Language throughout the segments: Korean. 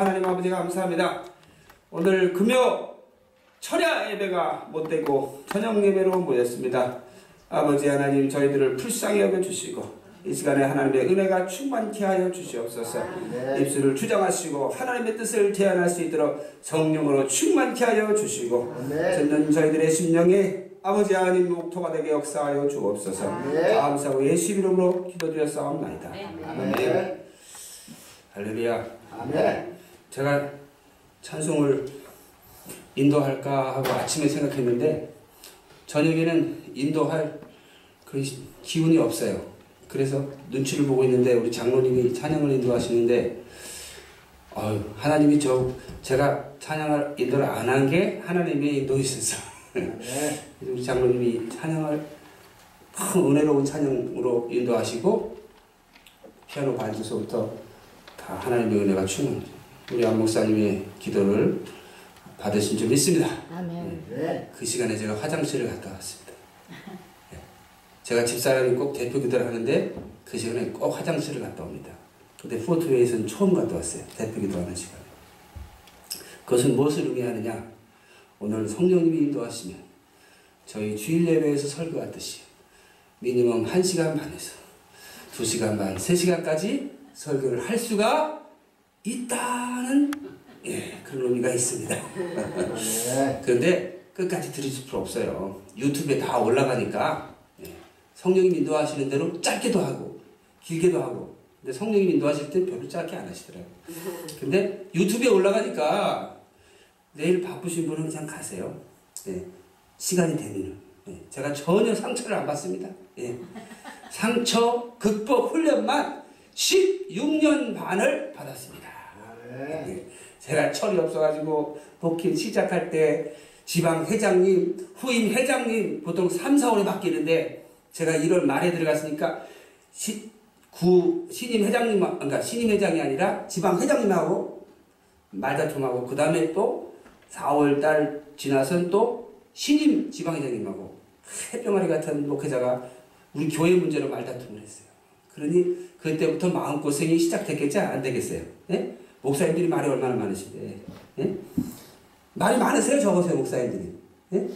하나님 아버지 감사합니다. 오늘 금요 철야 예배가 못되고 저녁 예배로 모였습니다. 아버지 하나님 저희들을 불쌍히 여겨 주시고 이 시간에 하나님의 은혜가 충만케 하여 주시옵소서. 입술을 주장하시고 하나님의 뜻을 제안할 수 있도록 성령으로 충만케 하여 주시고 듣는 저희들의 심령에 아버지 하나님 목토가 되게 역사하여 주옵소서. 감사하고 예수 이름으로 기도드렸사옵나이다. 아멘. 할렐루야. 아멘. 제가 찬송을 인도할까 하고 아침에 생각했는데 저녁에는 인도할 그 기운이 없어요. 그래서 눈치를 보고 있는데 우리 장로님이 찬양을 인도하시는데 어휴, 하나님이 저 제가 찬양을 인도를 안 한 게 하나님의 인도이셔서 네. 우리 장로님이 찬양을 큰 은혜로운 찬양으로 인도하시고 피아노 반주서부터 다 하나님의 은혜가 충만 우리 안 목사님의 기도를 받으신 줄 믿습니다. 아멘. 네. 그 시간에 제가 화장실을 갔다 왔습니다. 예. 제가 집사람이 꼭 대표 기도를 하는데 그 시간에 꼭 화장실을 갔다 옵니다. 근데 포트웨이에서는 처음 갔다 왔어요. 대표 기도하는 시간에. 그것은 무엇을 의미하느냐? 오늘 성령님이 인도하시면 저희 주일 예배에서 설교하듯이 미니멈 1시간 반에서 2시간 반, 3시간까지 설교를 할 수가 있다는 예, 그런 의미가 있습니다. 네. 그런데 끝까지 들으실 필요 없어요. 유튜브에 다 올라가니까 예, 성령님 인도하시는 대로 짧게도 하고 길게도 하고 근데 성령님 인도하실 때 별로 짧게 안 하시더라고요. 근데 유튜브에 올라가니까 내일 바쁘신 분은 그냥 가세요. 예, 시간이 되면 예, 제가 전혀 상처를 안 받습니다. 예, 상처 극복 훈련만 16년 반을 받았습니다. 네. 예, 제가 철이 없어가지고 복귀 시작할 때 지방 회장님, 후임 회장님 보통 3, 4월에 바뀌는데 제가 1월 말에 들어갔으니까 시, 구 신임 회장님, 그러니까 신임 회장이 아니라 지방 회장님하고 말다툼하고 그 다음에 또 4월 달 지나선 또 신임 지방 회장님하고 해병아리 같은 목회자가 우리 교회 문제로 말다툼을 했어요. 그러니 그때부터 마음고생이 시작됐겠지 안 되겠어요. 예? 목사님들이 말이 얼마나 많으신데 예? 말이 많으세요 적으세요 목사님들이. 예?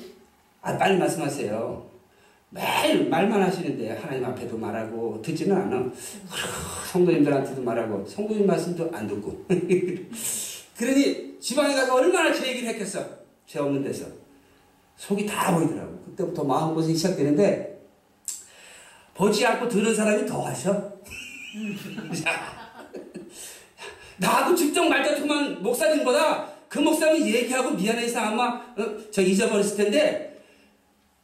아 빨리 말씀하세요. 매일 말만 하시는데 하나님 앞에도 말하고 듣지는 않아. 성도님들한테도 말하고 성도님 말씀도 안 듣고. 그러니 지방에 가서 얼마나 제 얘기를 했겠어? 죄 없는 데서. 속이 다 보이더라고. 그때부터 마음고생이 시작되는데 보지 않고 들은 사람이 더 하셔 나하고 직접 말다툼한 목사님보다 그 목사님이 얘기하고 미안해서 아마 어, 저 잊어버렸을 텐데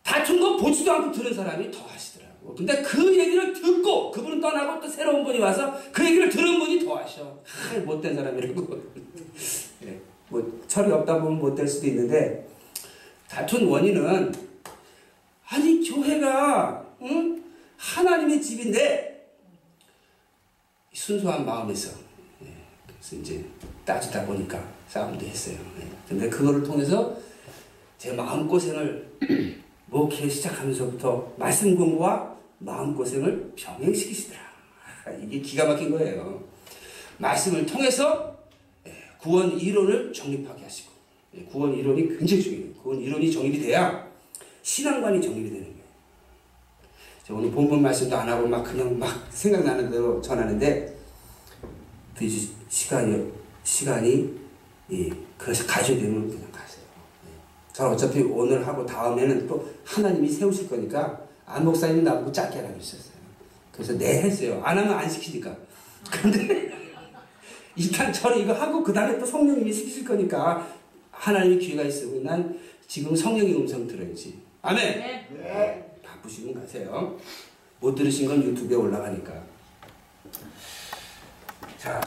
다툰 거 보지도 않고 들은 사람이 더 하시더라고. 근데 그 얘기를 듣고 그분은 떠나고 또 새로운 분이 와서 그 얘기를 들은 분이 더 하셔. 아, 못된 사람이라고. 예, 뭐 철이 없다 보면 못 될 수도 있는데 다툰 원인은 아니 교회가 응? 하나님의 집인데 순수한 마음에서 이제 따지다 보니까 싸움도 했어요. 네. 근데 그거를 통해서 제 마음고생을 목회 시작하면서부터 말씀 공부와 마음고생을 병행시키시더라. 아, 이게 기가 막힌 거예요. 말씀을 통해서 예, 구원 이론을 정립하게 하시고 예, 구원 이론이 굉장히 중요해요. 구원 이론이 정립이 돼야 신앙관이 정립이 되는 거예요. 오늘 본문 말씀도 안 하고 막 그냥 막 생각나는 대로 전하는데 그 시간이 시간이 예, 그래서 가셔야 되면 그냥 가세요. 예. 저는 어차피 오늘 하고 다음에는 또 하나님이 세우실 거니까 안 목사님이 나보고 짧게 하라고 했었어요. 그래서 네 했어요. 안 하면 안 시키니까. 근데 일단 저는 이거 하고 그 다음에 또 성령님이 시키실 거니까 하나님의 기회가 있으면 난 지금 성령의 음성 들어야지. 아멘. 네. 바쁘시면 가세요. 못 들으신 건 유튜브에 올라가니까. 자,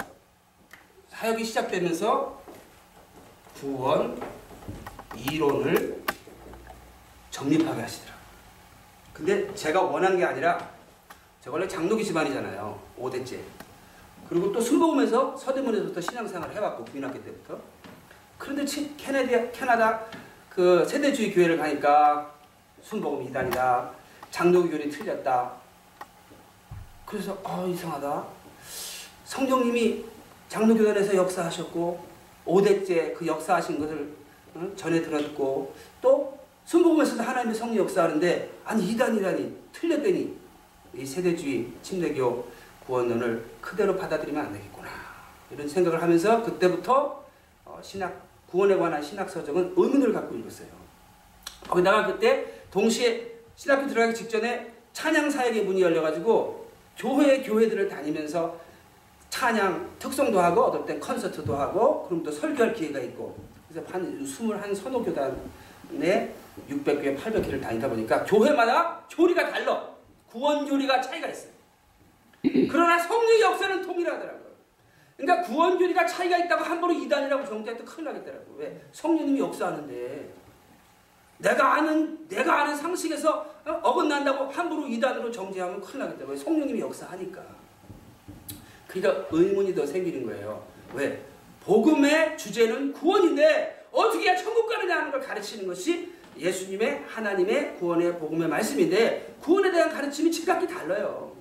사역이 시작되면서 구원 이론을 정립하게 하시더라고요. 근데 제가 원한 게 아니라 제가 원래 장로기 집안이잖아요. 5대째. 그리고 또 순복음에서 서대문에서부터 신앙생활을 해왔고 국민학교 때부터. 그런데 치- 캐나다, 캐나다 그 세대주의 교회를 가니까 순복음 이단이다. 장로기 교리 틀렸다. 그래서 아 이상하다. 성령님이 장로교단에서 역사하셨고 5대째 그 역사하신 것을 어, 전해 들었고 또 순복음에서도 하나님의 성령 역사하는데 아니 이단이라니 틀렸더니 이 세대주의 침례교 구원론을 그대로 받아들이면 안 되겠구나 이런 생각을 하면서 그때부터 어, 신학 구원에 관한 신학 서적은 의문을 갖고 읽었어요. 거기다가 그때 동시에 신학교 들어가기 직전에 찬양 사역의 문이 열려가지고 교회 교회들을 다니면서 찬양 특송도 하고 어떨 땐 콘서트도 하고 그럼 또 설교할 기회가 있고 그래서 한 21 선호교단에 600교회 800교회를 다니다 보니까 교회마다 교리가 달라 구원 교리가 차이가 있어요. 그러나 성령의 역사는 동일하더라고요. 그러니까 구원 교리가 차이가 있다고 함부로 이단이라고 정죄해도 큰일 나겠더라고요. 왜? 성령님이 역사하는데 내가 아는 내가 아는 상식에서 어, 어긋난다고 함부로 이단으로 정죄하면 큰일. 왜? 성령님이 역사하니까. 그러니까 의문이 더 생기는 거예요. 왜? 복음의 주제는 구원인데 어떻게 해야 천국 가느냐 하는 걸 가르치는 것이 예수님의 하나님의 구원의 복음의 말씀인데 구원에 대한 가르침이 지각기 달라요.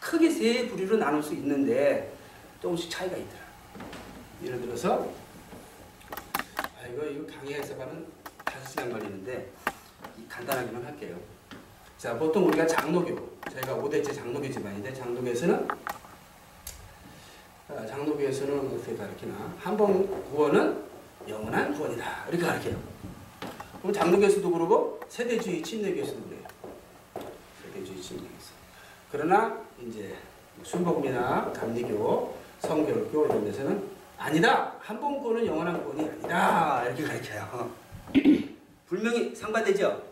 크게 세 부류로 나눌 수 있는데 조금씩 차이가 있더라. 예를 들어서 아 이거 이거 강의해서 가는 다섯 시간 걸리는데 간단하게만 할게요. 자 보통 우리가 장로교 저희가 5대째 장로교 집안인데 장로교에서는 아, 장로교에서는 어떻게 가르치나 한 번 구원은 영원한 구원이다 이렇게 가르쳐요. 그럼 장로교에서도 그러고 세대주의 침례교에서도 그래요. 세대주의 침례교에서. 그러나 이제 순복음이나 감리교, 성결교 이런 데서는 아니다. 한 번 구원은 영원한 구원이 아니다. 이렇게 가르쳐요. 분명히 상반되죠.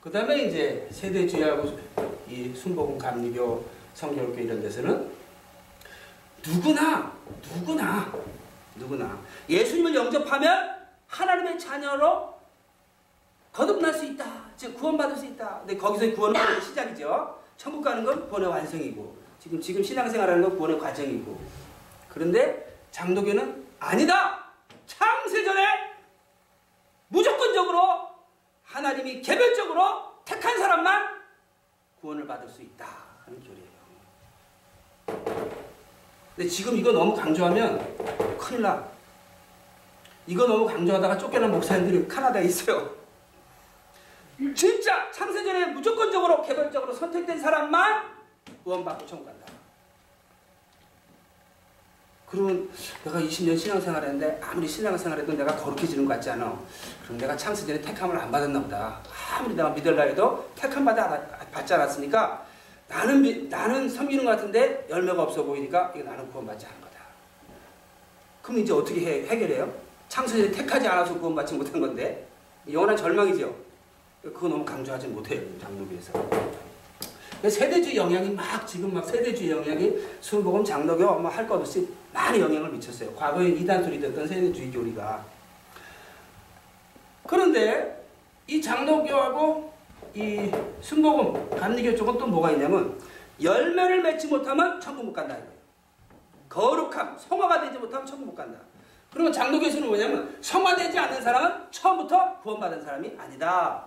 그 다음에 이제 세대주의하고 이 순복음, 감리교, 성결교 이런 데서는 누구나 누구나 누구나 예수님을 영접하면 하나님의 자녀로 거듭날 수 있다. 즉 구원받을 수 있다. 근데 거기서 구원은 시작이죠. 천국 가는 건 구원의 완성이고 지금 지금 신앙생활하는 건 구원의 과정이고 그런데 장로교는 아니다. 창세전에 무조건적으로 하나님이 개별적으로 택한 사람만 구원을 받을 수 있다 하는 교리예요. 근데 지금 이거 너무 강조하면 큰일 나. 이거 너무 강조하다가 쫓겨난 목사님들이 카나다에 있어요. 진짜 창세전에 무조건적으로 개별적으로 선택된 사람만 구원받고 천국 간다. 그러면 내가 20년 신앙생활 했는데 아무리 신앙생활 해도 내가 거룩해지는 것 같지 않아. 그럼 내가 창세전에 택함을 안 받았나 보다. 아무리 내가 믿을라 해도 택함 받지 않았으니까 나는, 미- 나는 섬기는 것 같은데 열매가 없어 보이니까 이거 나는 구원받지 않은 거다. 그럼 이제 어떻게 해, 해결해요? 창세전에 택하지 않아서 구원받지 못한 건데 영원한 절망이죠. 그거 너무 강조하지 못해요. 장로교에서. 세대주의 영향이 막 지금 막 세대주의 영향이 순복음 장로교 뭐할것 없이 많이 영향을 미쳤어요. 과거에 이단 소리 듣던 세대주의 교리가. 그런데 이 장로교하고 이 순복음 감리교 쪽은 또 뭐가 있냐면 열매를 맺지 못하면 천국 못 간다. 거룩함, 성화가 되지 못하면 천국 못 간다. 그러면 장로교에서는 뭐냐면 성화되지 않는 사람은 처음부터 구원받은 사람이 아니다.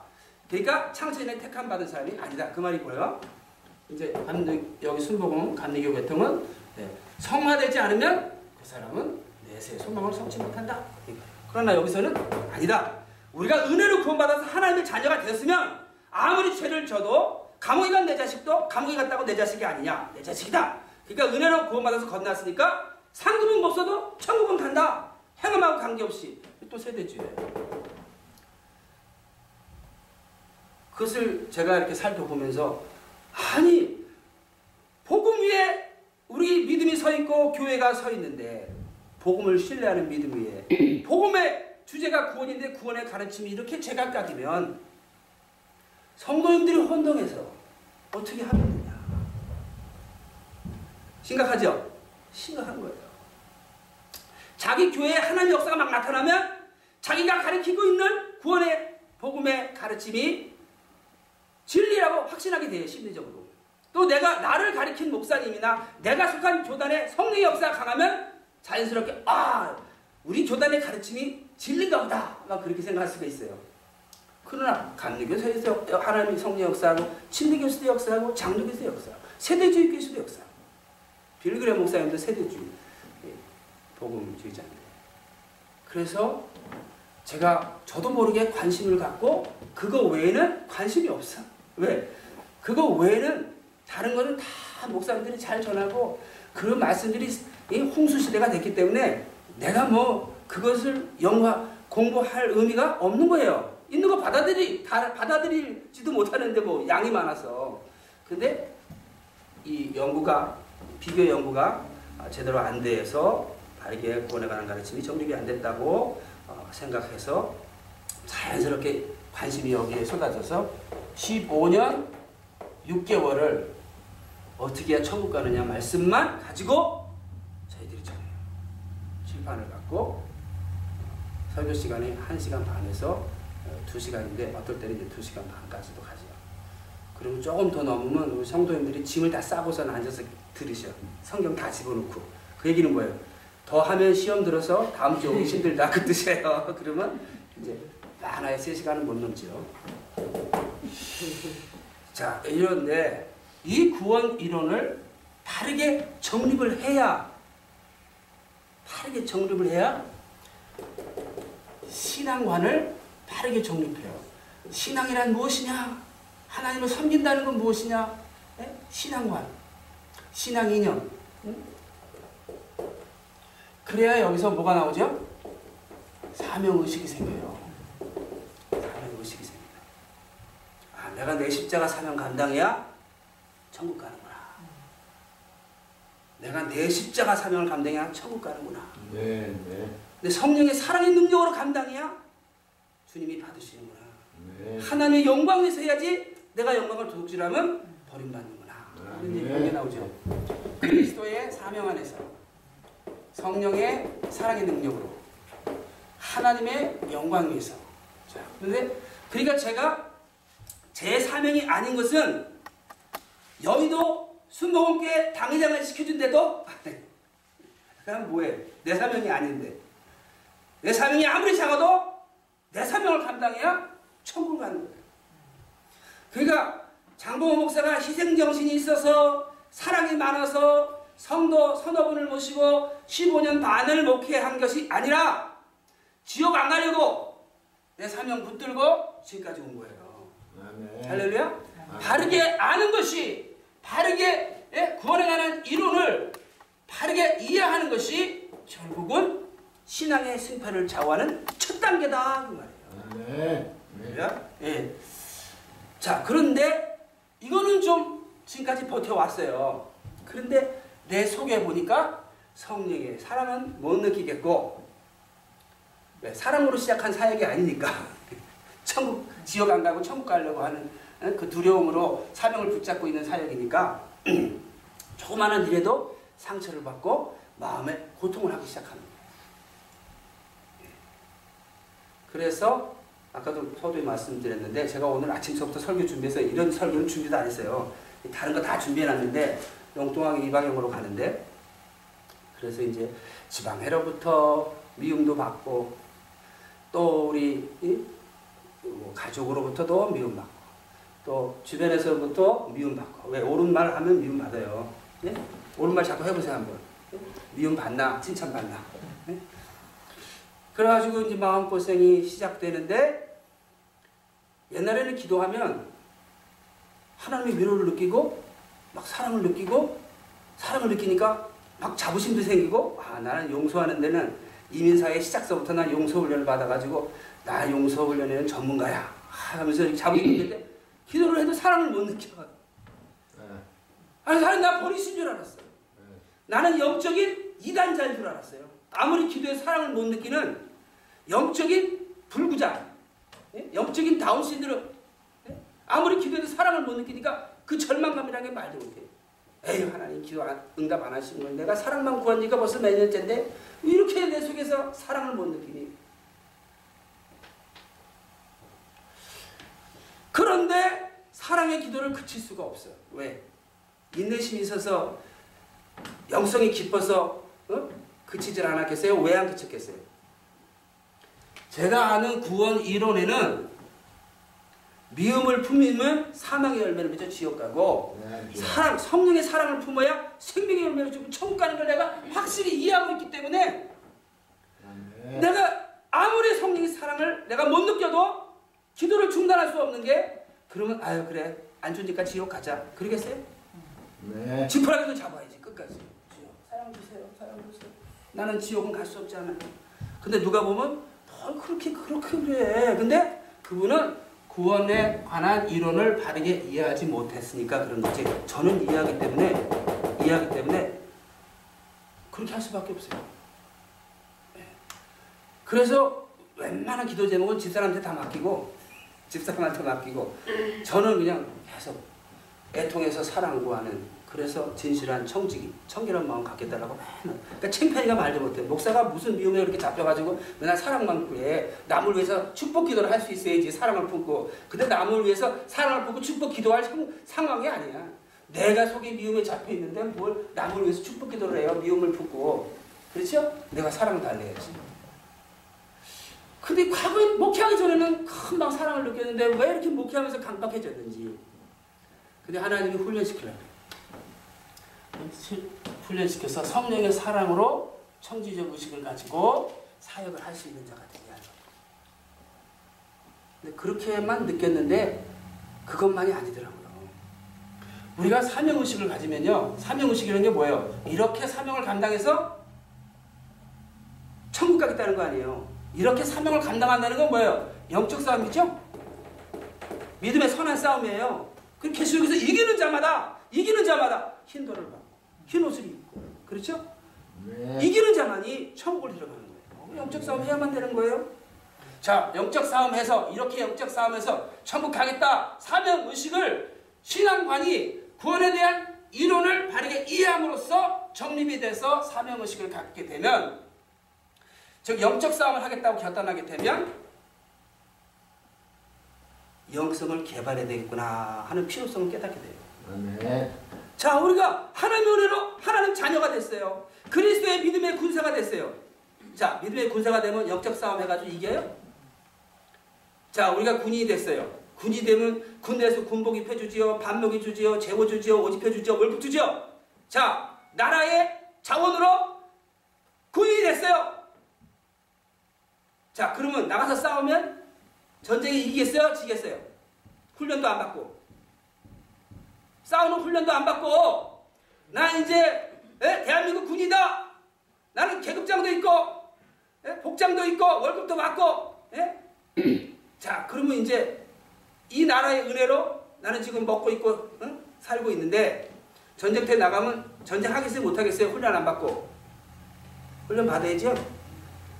그러니까 창세전에 택함 받은 사람이 아니다. 그 말이 뭐예요? 이제 감리, 여기 순복음 감리교 계통은 네, 성화되지 않으면 그 사람은 내세 소망을 성취 못한다. 그러나 여기서는 아니다. 우리가 은혜로 구원받아서 하나님의 자녀가 되었으면 아무리 죄를 져도 감옥에 간 내 자식도 감옥에 갔다고 내 자식이 아니냐. 내 자식이다. 그러니까 은혜로 구원받아서 건넜으니까 상금은 못 써도 천국은 간다. 행음하고 관계없이 또 세대주의예요. 그것을 제가 이렇게 살펴보면서 아니 복음 위에 우리 믿음이 서 있고 교회가 서 있는데 복음을 신뢰하는 믿음 위에 복음의 주제가 구원인데 구원의 가르침이 이렇게 제각각이면 성도님들이 혼동해서 어떻게 하면 되냐. 심각하죠? 심각한 거예요. 자기 교회에 하나님의 역사가 막 나타나면 자기가 가르치고 있는 구원의 복음의 가르침이 진리라고 확신하게 돼요 심리적으로. 또 내가 나를 가리킨 목사님이나 내가 속한 교단의 성령의 역사가 강하면 자연스럽게 아 우리 교단의 가르침이 진리인가 보다. 막 그렇게 생각할 수가 있어요 그러나 감리교에서 하나님의 성령 역사하고 침례교에서도 역사하고 장로교에서 역사하고 세대주의 교에서도 역사하고 빌그레 목사님도 세대주의 복음주의자인데. 그래서 제가 저도 모르게 관심을 갖고 그거 외에는 관심이 없어. 왜? 그거 외에는 다른 거는 다 목사님들이 잘 전하고 그런 말씀들이 이 홍수 시대가 됐기 때문에 내가 뭐 그것을 연구 공부할 의미가 없는 거예요. 있는 거 받아들이 다 받아들이지도 못하는데 뭐 양이 많아서. 근데 이 연구가 비교 연구가 제대로 안 돼서 바르게 구원에 관한 가르침이 정립이 안 됐다고 어, 생각해서 자연스럽게 관심이 여기에 쏟아져서 15년 6개월을 어떻게 해야 천국 가느냐 말씀만 가지고 저희들이 전해요. 칠판을 갖고 설교 시간이 1시간 반에서 2시간인데 어떨 때는 이제 2시간 반까지도 가죠. 그리고 조금 더 넘으면 우리 성도님들이 짐을 다 싸고서 앉아서 들으셔. 성경 다 집어넣고. 그 얘기는 뭐예요? 더 하면 시험 들어서 다음 주 오기 힘들다 그 뜻이에요. 그러면 이제 하나에 3시간은 못 넘죠. 자, 이런데 이 구원 이론을 바르게 정립을 해야 바르게 정립을 해야 신앙관을 바르게 정립해요. 신앙이란 무엇이냐? 하나님을 섬긴다는 건 무엇이냐? 예? 신앙관, 신앙 이념. 응? 그래야 여기서 뭐가 나오죠? 사명 의식이 생겨요. 사명 의식이 생겨요. 아, 내가 내 십자가 사명 감당해야 천국 가는구나. 내가 내 십자가 사명을 감당해야 천국 가는구나. 네, 네, 내 성령의 사랑의 능력으로 감당해야 주님이 받으시는구나. 네. 하나님의 영광 위해서 해야지 내가 영광을 도둑질하면 버림받는구나. 이런 얘기 네. 게 나오죠. 그리스도의 사명 안에서 성령의 사랑의 능력으로 하나님의 영광 위해서. 자, 그런데 그러니까 제가 제 사명이 아닌 것은 여의도 순복음교회 당회장을 시켜준데도 그냥 뭐해? 내 사명이 아닌데 내 사명이 아무리 작아도 내 사명을 감당해야 천국 가는 거예요. 그러니까 장봉호 목사가 희생 정신이 있어서 사랑이 많아서 성도 서너 분을 모시고 15년 반을 목회한 것이 아니라 지옥 안 가려고 내 사명 붙들고 지금까지 온 거예요. 아멘. 할렐루야. 바르게 아는 것이 바르게 예, 구원에 관한 이론을 바르게 이해하는 것이 결국은 신앙의 승패를 좌우하는 첫 단계다 그 말이에요. 네. 할렐루야. 예. 자 그런데 이거는 좀 지금까지 버텨왔어요. 그런데 내 속에 보니까 성령의 사랑은 못 느끼겠고 왜? 사랑으로 시작한 사역이 아니니까 천국 지옥 안 가고 천국 가려고 하는 어, 그 두려움으로 사명을 붙잡고 있는 사역이니까 조그마한 일에도 상처를 받고 마음에 고통을 하기 거예요. 예. 그래서 아까도 서두에 말씀드렸는데 제가 오늘 아침서부터 설교 준비해서 이런 설교는 준비도 안 했어요. 다른 거 다 준비해놨는데 영동항 이방향으로 가는데 그래서 이제 지방회로부터 미움도 받고 또 우리 이, 뭐 가족으로부터도 미움받고 또 주변에서부터 미움받고 왜 옳은 말 하면 미움받아요. 예? 옳은 말 자꾸 해보세요 한번. 예? 미움받나 칭찬받나. 예? 그래가지고 이제 마음고생이 시작되는데 옛날에는 기도하면 하나님의 위로를 느끼고 막 사랑을 느끼고 사랑을 느끼니까 막 자부심도 생기고 아 나는 용서하는 데는 이민사의 시작서부터 난 용서 훈련을 받아가지고 나 용서 훈련에는 전문가야 하면서 이렇게 자부심 느끼는데 기도를 해도 사랑을 못 느껴 네. 아니 사람 나 버리신 줄 알았어 네. 나는 영적인 이단자인 줄 알았어요. 아무리 기도에 사랑을 못 느끼는 영적인 불구자, 예? 영적인 다운 신드롬. 예? 아무리 기도해도 사랑을 못 느끼니까 그 절망감이라는 게 말도 못해. 에이 하나님 기도 안, 응답 안 하시는 걸 내가 사랑만 구하니까 벌써 몇 년째인데 이렇게 내 속에서 사랑을 못 느끼니. 그런데 사랑의 기도를 그칠 수가 없어. 왜? 인내심이 있어서 영성이 깊어서 어? 그치질 않았겠어요? 왜 안 그쳤겠어요? 제가 아는 구원 이론에는 미움을 품으면 사망의 열매를 맺어 지옥 가고 네, 그렇죠. 사랑 성령의 사랑을 품어야 생명의 열매를 주면 천국 가는 걸 내가 확실히 이해하고 있기 때문에 네. 내가 아무리 성령의 사랑을 내가 못 느껴도 기도를 중단할 수 없는 게 그러면 아유 그래. 안 좋으니까 지옥 가자. 그러겠어요? 네. 지푸라기도 잡아야지. 끝까지. 지옥. 사랑 주세요. 사랑 주세요. 나는 지옥은 갈 수 없잖아요. 근데 누가 보면 뭘 그렇게 그렇게 그래. 근데 그분은 구원에 관한 이론을 바르게 이해하지 못했으니까 그런 거지. 저는 이해하기 때문에 이해하기 때문에 그렇게 할 수밖에 없어요. 예. 그래서 웬만한 기도 제목은 집사람한테 다 맡기고 집사람한테 맡기고 저는 그냥 계속 애통해서 사랑 구하는 그래서 진실한 청지기 청결한 마음 갖겠다라고 맨날. 그러니까 창피하니까 말도 못해. 목사가 무슨 미움에 그렇게 잡혀가지고 맨날 사랑만 구해. 남을 위해서 축복 기도를 할 수 있어야지 사랑을 품고. 근데 남을 위해서 사랑을 품고 축복 기도할 상- 상황이 아니야. 내가 속에 미움에 잡혀 있는데 뭘 남을 위해서 축복 기도를 해요? 미움을 품고. 그렇죠? 내가 사랑 달래야지. 근데 과거에 목회하기 전에는 금방 사랑을 느꼈는데 왜 이렇게 목회하면서 강박해졌는지. 근데 하나님이 훈련시키려고. 훈련시켜서 성령의 사랑으로 청지적 의식을 가지고 사역을 할 수 있는 자가 되야 근데 그렇게만 느꼈는데 그것만이 아니더라고요. 우리가 사명의식을 가지면요. 사명의식이라는 게 뭐예요? 이렇게 사명을 감당해서 천국 가겠다는 거 아니에요. 이렇게 사명을 감당한다는 건 뭐예요? 영적 싸움이죠? 믿음의 선한 싸움이에요. 그 계시록에서 이기는 자마다 이기는 자마다 흰 돌을 받고 흰 옷을 입고 그렇죠? 네. 이기는 자만이 천국을 들어가는 거예요. 영적 싸움 해야만 되는 거예요. 자, 영적 싸움해서 이렇게 영적 싸움해서 천국 가겠다 사명 의식을 신앙관이 구원에 대한 이론을 바르게 이해함으로써 정립이 돼서 사명 의식을 갖게 되면 즉 영적 싸움을 하겠다고 결단하게 되면 영성을 개발해야 되겠구나 하는 필요성을 깨닫게 돼요. 네. 자, 우리가 하나님의 은혜로 하나님 자녀가 됐어요. 그리스도의 믿음의 군사가 됐어요. 자, 믿음의 군사가 되면 영적 싸움 해가지고 이겨요? 자, 우리가 군인이 됐어요. 군이 되면 군대에서 군복 입혀주지요, 밥먹이 주지요, 재워 주지요, 옷 입혀주지요, 월급 주지요. 자, 나라의 자원으로 군인이 됐어요. 자, 그러면 나가서 싸우면 전쟁에 이기겠어요? 지겠어요? 훈련도 안 받고. 싸우는 훈련도 안 받고 나 이제 에? 대한민국 군이다. 나는 계급장도 있고 에? 복장도 있고 월급도 받고 에? 자 그러면 이제 이 나라의 은혜로 나는 지금 먹고 있고 응? 살고 있는데 전쟁터에 나가면 전쟁 하겠어요 못하겠어요 훈련 안 받고 훈련 받아야죠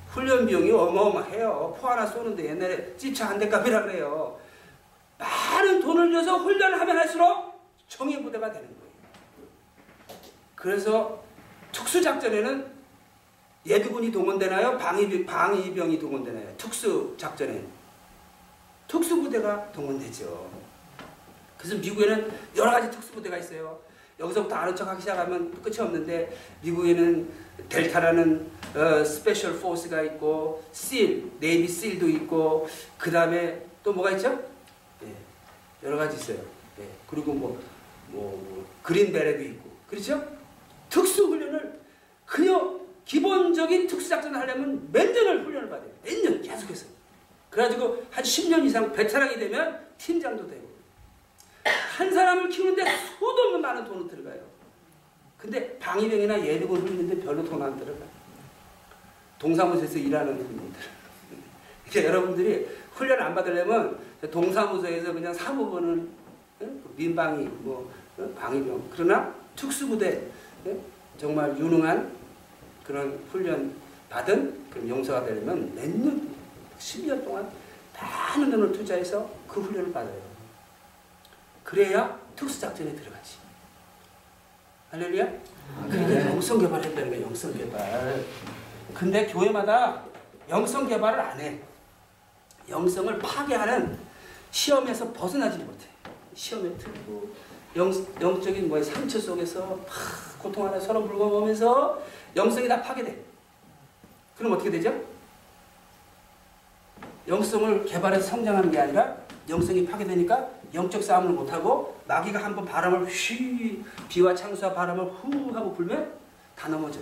훈련 비용이 어마어마해요 포 하나 쏘는데 옛날에 찝차 한 대 값이라 그래요 많은 돈을 들여서 훈련을 하면 할수록 정예 부대가 되는 거예요. 그래서 특수작전에는 예비군이 동원되나요? 방위, 방위병이 동원되나요? 특수작전에 특수부대가 동원되죠. 그래서 미국에는 여러 가지 특수부대가 있어요. 여기서부터 아는 척 하기 시작하면 끝이 없는데 미국에는 델타라는 어, special force가 있고 SEAL, Navy SEAL도 있고 그 다음에 또 뭐가 있죠? 예, 여러 가지 있어요. 예, 그리고 뭐, 뭐, 뭐 그린베레도 있고 그렇죠? 특수훈련을 그냥 기본적인 특수작전을 하려면 몇 년을 훈련을 받아요. 몇 년 계속해서. 그래가지고 한 10년 이상 베테랑이 되면 팀장도 되고 한 사람을 키우는데 수도 없는 많은 돈을 들어가요. 근데 방위병이나 예비군 훈련인데 별로 돈 안 들어가요. 동사무소에서 일하는 분들. 그러니까 여러분들이 훈련 안 받으려면 동사무소에서 그냥 응? 민방위, 뭐 응? 방위병. 그러나 특수부대 응? 정말 유능한 그런 훈련 받은 그런 용사가 되려면 몇 년, 10년 동안 많은 돈을 투자해서 그 훈련을 받아요. 그래야 특수작전에 들어가지. 할렐루야? 그러니까 네. 영성 개발한다는 거야, 영성 개발. 근데 교회마다 영성 개발을 안 해. 영성을 파괴하는 시험에서 벗어나지 못해. 시험에 들고 영, 영적인 뭐의 상처 속에서 막 고통 하나 서로 물고 보면서 영성이 다 파괴돼. 그럼 어떻게 되죠? 영성을 개발해서 성장하는 게 아니라 영성이 파괴되니까 영적 싸움을 못하고 마귀가 한번 바람을 휘 비와 창수와 바람을 후 하고 불면 다 넘어져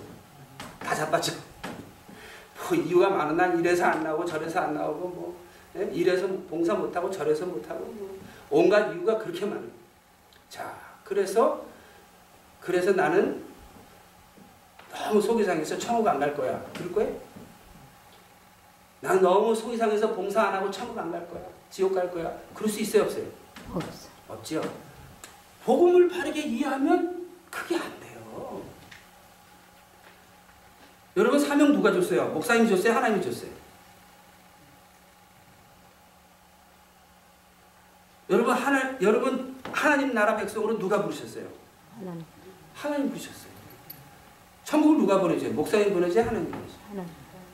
다 자빠져 뭐 이유가 많은 난 이래서 안 나오고 저래서 안 나오고 뭐 예? 이래서 봉사 못하고 저래서 못하고 뭐 온갖 이유가 그렇게 많아요. 자, 그래서 그래서 나는 너무 속이 상해서 천국 안 갈 거야. 그럴 거예요? 난 너무 속이 상해서 봉사 안 하고 천국 안 갈 거야. 지옥 갈 거야. 그럴 수 있어요, 없어요? 없어. 없지요. 복음을 바르게 이해하면 그게 안 돼요. 여러분 사명 누가 줬어요? 목사님이 줬어요? 하나님이 줬어요? 여러분 하나 여러분 하나님 나라 백성으로 누가 부르셨어요? 하나님, 하나님 부르셨어요. 천국을 누가 보내줘요? 목사님 보내줘요? 하나님 보내줘요? 하나님.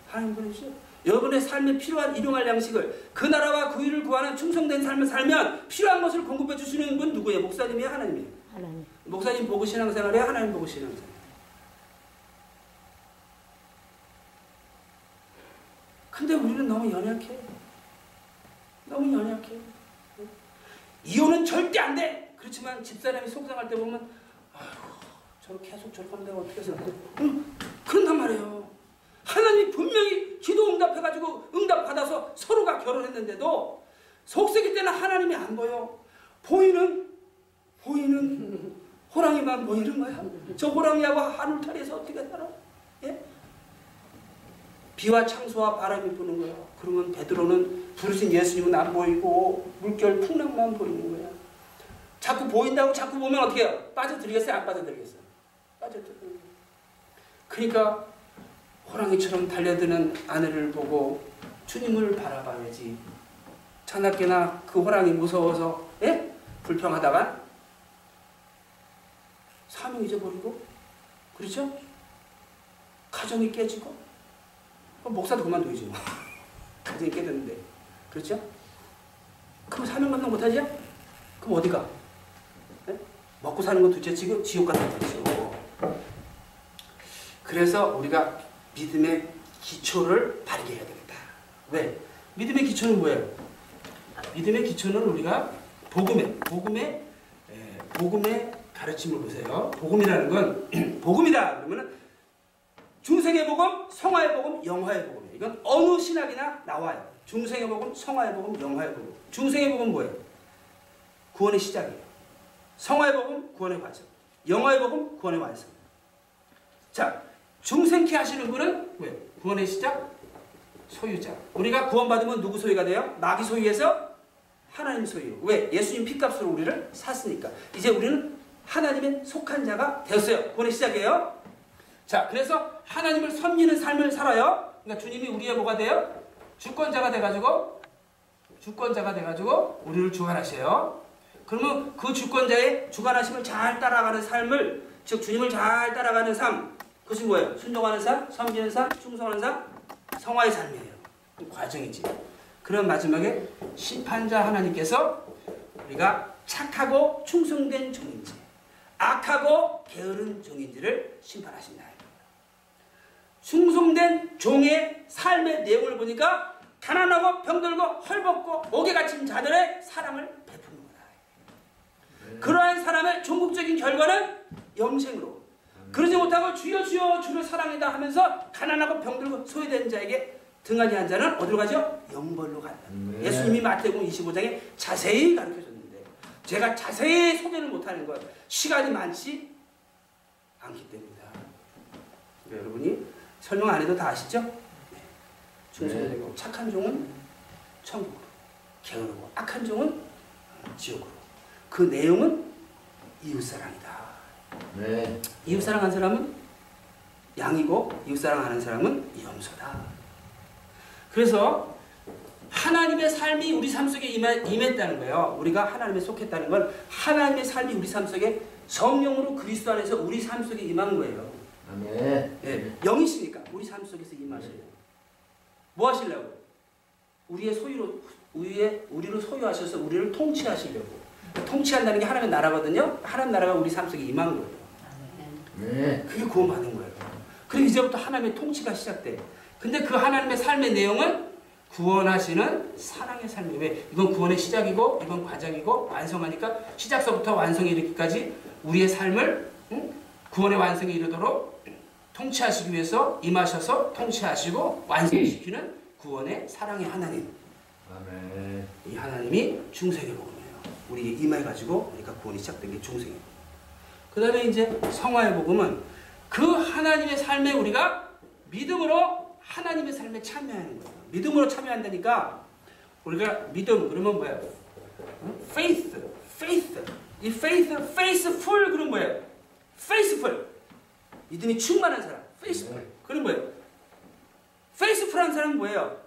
하나님 보내주죠. 여러분의 삶에 필요한 일용할 양식을 그 나라와 그 일을 구하는 충성된 삶을 살면 필요한 것을 공급해 주시는 분 누구예요? 목사님이에요? 하나님이에요? 하나님. 목사님 보고 신앙생활해요? 하나님 보고 신앙생활 근데 우리는 너무 연약해. 너무 연약해. 이혼은 절대 안 돼! 그렇지만 집사람이 속상할 때 보면 아이고 저를 계속 저렇게 하면 내가 어떻게 살아? 응, 그런단 말이에요. 하나님이 분명히 기도 응답해가지고 응답받아서 서로가 결혼했는데도 속색일 때는 하나님이 안 보여. 보이는 보이는 호랑이만 보이는 거야. 저 호랑이하고 하늘탈에서 어떻게 살아? 예? 비와 창수와 바람이 부는 거야. 그러면 베드로는 부르신 예수님은 안 보이고 물결 풍랑만 보이는 거야. 자꾸 보인다고 자꾸 보면 어떻게 해요? 빠져들겠어요? 안 빠져들겠어요? 빠져들어요. 그러니까 호랑이처럼 달려드는 아내를 보고 주님을 바라봐야지. 자나깨나 그 호랑이 무서워서 예? 불평하다가 사명 잊어버리고 그렇죠? 가정이 깨지고 그럼 목사도 그만두지 뭐. 가정이 깨졌는데 그렇죠? 그럼 사명 감당 못하죠? 그럼 어디 가? 예? 먹고 사는 건 둘째치고 지옥 가는 거죠. 그래서 우리가 믿음의 기초를 바르게 해야 되겠다. 왜? 믿음의 기초는 뭐예요? 믿음의 기초는 우리가 복음의 복음의 에, 복음의 가르침을 보세요. 복음이라는 건 복음이다 그러면은 중생의 복음, 성화의 복음, 영화의 복음이에요. 이건 어느 신학이나 나와요. 중생의 복음, 성화의 복음, 영화의 복음. 중생의 복음 뭐예요? 구원의 시작이에요. 성화의 복음, 구원의 과정. 영화의 복음, 구원의 완성. 자, 중생케 하시는 분은 왜? 구원의 시작, 소유자. 우리가 구원받으면 누구 소유가 돼요? 마귀 소유에서 하나님 소유. 왜? 예수님 피값으로 우리를 샀으니까. 이제 우리는 하나님의 속한 자가 되었어요. 구원의 시작이에요. 자, 그래서 하나님을 섬기는 삶을 살아요. 그러니까 주님이 우리의 뭐가 돼요? 주권자가 돼가지고 주권자가 돼가지고 우리를 주관하셔요. 그러면 그 주권자의 주관하심을 잘 따라가는 삶을 즉 주님을 잘 따라가는 삶 그것이 뭐예요? 순종하는 삶, 섬기는 삶, 충성하는 삶, 성화의 삶이에요. 그 과정이지. 그런 마지막에 심판자 하나님께서 우리가 착하고 충성된 종인지, 악하고 게으른 종인지를 심판하신다. 충성된 종의 삶의 내용을 보니까 가난하고 병들고 헐벗고 목에 갇힌 자들의 사랑을 베푸는 거다. 그러한 사람의 종국적인 결과는 영생으로 그러지 못하고 주여 주여 주를 사랑이다 하면서 가난하고 병들고 소외된 자에게 등한히 한 자는 어디로 가죠? 영벌로 간다. 네. 예수님이 마태복음 25장에 자세히 가르쳐 줬는데 제가 자세히 소개를 못하는 건 시간이 많지 않기 때문이다. 그러니까 여러분이 설명 안 해도 다 아시죠? 네. 충성되고 착한 종은 천국으로 게으르고 악한 종은 지옥으로 그 내용은 이웃사랑이다. 네. 이웃사랑하는 사람은 양이고 이웃사랑 하는 사람은 염소다. 그래서 하나님의 삶이 우리 삶 속에 임했다는 거예요. 우리가 하나님에 속했다는 건 하나님의 삶이 우리 삶 속에 성령으로 그리스도 안에서 우리 삶 속에 임한 거예요. 아멘. 예, 영이시니까 우리 삶 속에서 임하셔요. 뭐 하시려고? 우리의 소유로 우리의 우리를 소유하셔서 우리를 통치하시려고. 통치한다는 게 하나님의 나라거든요. 하나님 나라가 우리 삶 속에 임한 거예요. 네. 그게 구원받은 거예요. 그리고 이제부터 하나님의 통치가 시작돼. 근데 그 하나님의 삶의 내용은 구원하시는 사랑의 삶이에요. 왜? 이건 구원의 시작이고 이건 과정이고 완성하니까 시작서부터 완성에 이르기까지 우리의 삶을 응? 구원의 완성에 이르도록 통치하시기 위해서 임하셔서 통치하시고 완성시키는 구원의 사랑의 하나님. 아멘. 이 하나님이 중생의 복음이에요. 우리 임해가지고 그러니까 구원이 시작된 게 복음. 그 다음에 이제 성화의 복음은 그 하나님의 삶에 우리가 믿음으로 하나님의 삶에 참여하는 거예요. 믿음으로 참여한다니까 우리가 믿음 그러면 뭐예요? 응? faith, faith. 이 faith, faithful 그런 뭐예요? faithful. 믿음이 충만한 사람, faithful. 그런 뭐예요? faithful한 사람은 뭐예요?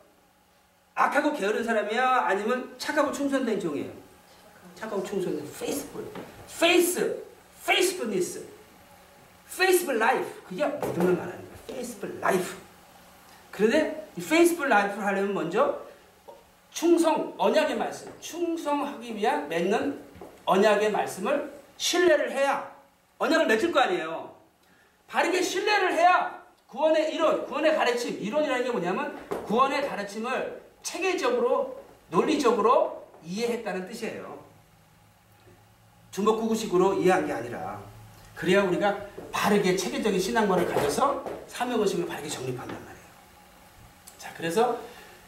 악하고 게으른 사람이야? 아니면 착하고 충성된 종이에요? 착하고 충성된 faithful. faith, faithfulness. faithful life. 그게 믿음을 말하는 거예요. faithful life. 그런데 이 faithful life를 하려면 먼저 충성, 언약의 말씀, 충성하기 위한 맺는 언약의 말씀을 신뢰를 해야 언약을 맺을 거 아니에요. 바르게 신뢰를 해야 구원의 이론, 구원의 가르침, 이론이라는 게 뭐냐면 구원의 가르침을 체계적으로, 논리적으로 이해했다는 뜻이에요. 주먹구구식으로 이해한 게 아니라 그래야 우리가 바르게 체계적인 신앙관을 가져서 사명의식을 바르게 정립한단 말이에요. 자, 그래서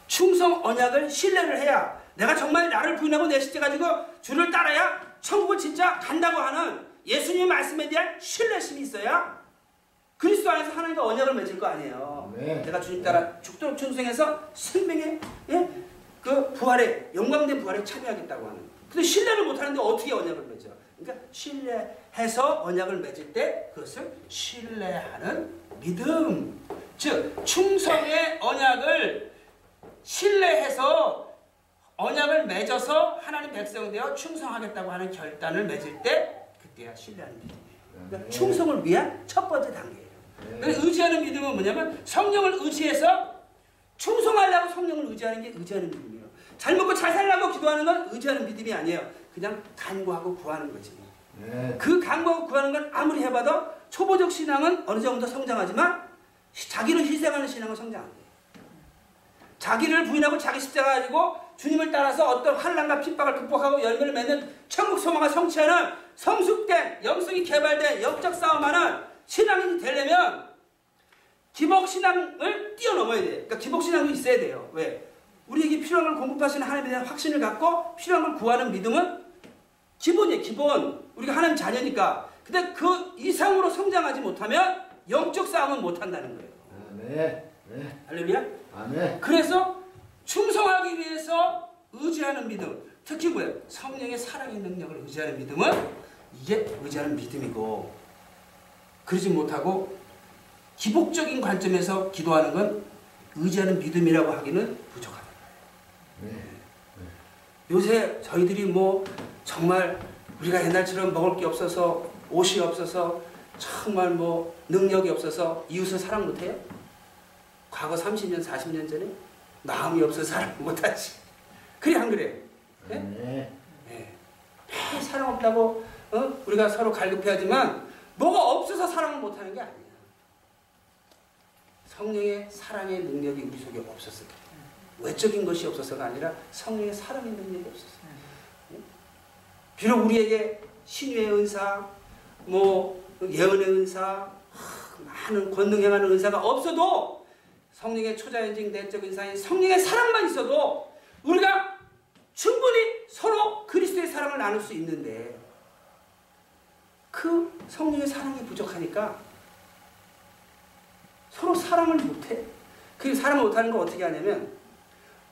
충성 언약을 신뢰를 해야 내가 정말 나를 부인하고 내 십자 가지고 주를 따라야 천국을 진짜 간다고 하는 예수님의 말씀에 대한 신뢰심이 있어야 그리스도 안에서 하나님과 언약을 맺을 거 아니에요. 네. 내가 주님 따라 죽도록 충성해서 생명의 예? 그 부활에 영광된 부활에 참여하겠다고 하는. 근데 신뢰를 못 하는데 어떻게 언약을 맺어? 그러니까 신뢰해서 언약을 맺을 때 그것을 신뢰하는 믿음. 즉 충성의 언약을 신뢰해서 언약을 맺어서 하나님 백성 되어 충성하겠다고 하는 결단을 맺을 때 그때야 신뢰하는 믿음이에요. 그러니까 충성을 위한 첫 번째. 그래서 의지하는 믿음은 뭐냐면 성령을 의지해서 충성하려고 성령을 의지하는 게 의지하는 믿음이에요. 잘 먹고 잘 살라고 기도하는 건 의지하는 믿음이 아니에요. 그냥 간구하고 구하는 거지. 네. 그 간구하고 구하는 건 아무리 해봐도 초보적 신앙은 어느 정도 성장하지만 자기를 희생하는 신앙은 성장 안 돼요. 자기를 부인하고 자기 십자가 가지고 주님을 따라서 어떤 환란과 핍박을 극복하고 열매를 맺는 천국 소망을 성취하는 성숙된 영성이 개발된 영적 싸움하는 신앙이 되려면 기복 신앙을 뛰어넘어야 돼. 그러니까 기복 신앙도 있어야 돼요. 왜? 우리에게 필요한 걸 공급하시는 하나님에 대한 확신을 갖고 필요한 걸 구하는 믿음은 기본이에요. 기본. 우리가 하나님 자녀니까. 근데 그 이상으로 성장하지 못하면 영적 싸움은 못한다는 거예요. 아멘. 네. 할렐루야. 아멘. 그래서 충성하기 위해서 의지하는 믿음, 특히 뭐예요? 성령의 사랑의 능력을 의지하는 믿음은 이게 의지하는 믿음이고 그러지 못하고 기복적인 관점에서 기도하는 건 의지하는 믿음이라고 하기는 부족하다. 네. 요새 저희들이 뭐 정말 우리가 옛날처럼 먹을 게 없어서 옷이 없어서 정말 뭐 능력이 없어서 이웃을 사랑 못해요? 과거 30년, 40년 전에 마음이 없어서 사랑 못하지. 그래 안 그래? 네? 네. 네. 매 사랑 없다고 어? 우리가 서로 갈급해하지만 뭐가 없어서 사랑을 못하는 게 아니야. 성령의 사랑의 능력이 우리 속에 없었을 때 외적인 것이 없어서가 아니라 성령의 사랑의 능력이 없었어. 비록 우리에게 신유의 은사, 뭐 예언의 은사, 하, 많은 권능 행하는 은사가 없어도 성령의 초자연적 내적 은사인 성령의 사랑만 있어도 우리가 충분히 서로 그리스도의 사랑을 나눌 수 있는데 그 성령의 사랑이 부족하니까 서로 사랑을 못해. 그 사랑을 못하는 거 어떻게 하냐면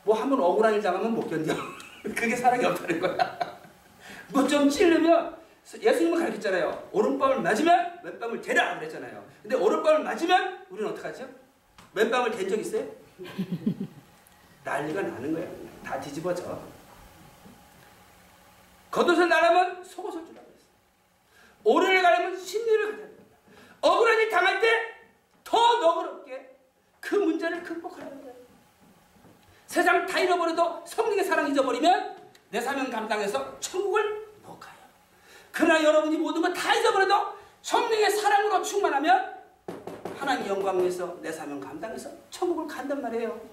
뭐 한번 억울한 일 당하면 못 견뎌. 그게 사랑이 없다는 거야. 뭐 좀 찔르면 예수님은 가르쳤잖아요. 오른밤을 맞으면 왼밤을 대라 그랬잖아요. 근데 오른밤을 맞으면 우리는 어떡하죠? 왼밤을 댄 적 있어요? 난리가 나는 거예요. 다 뒤집어져. 겉옷을 나라면 속옷을 했어. 오르를 가려면 심리를 가져야 된다. 억울한 일 당할 때 더 너그럽게 그 문제를 극복하라는 거예요. 세상 다 잃어버려도 성령의 사랑 잊어버리면 내 사명 감당해서 천국을 못 가요. 그러나 여러분이 모든 걸 다 잊어버려도 성령의 사랑으로 충만하면 하나님 영광 위해서 내 사명 감당해서 천국을 간단 말이에요.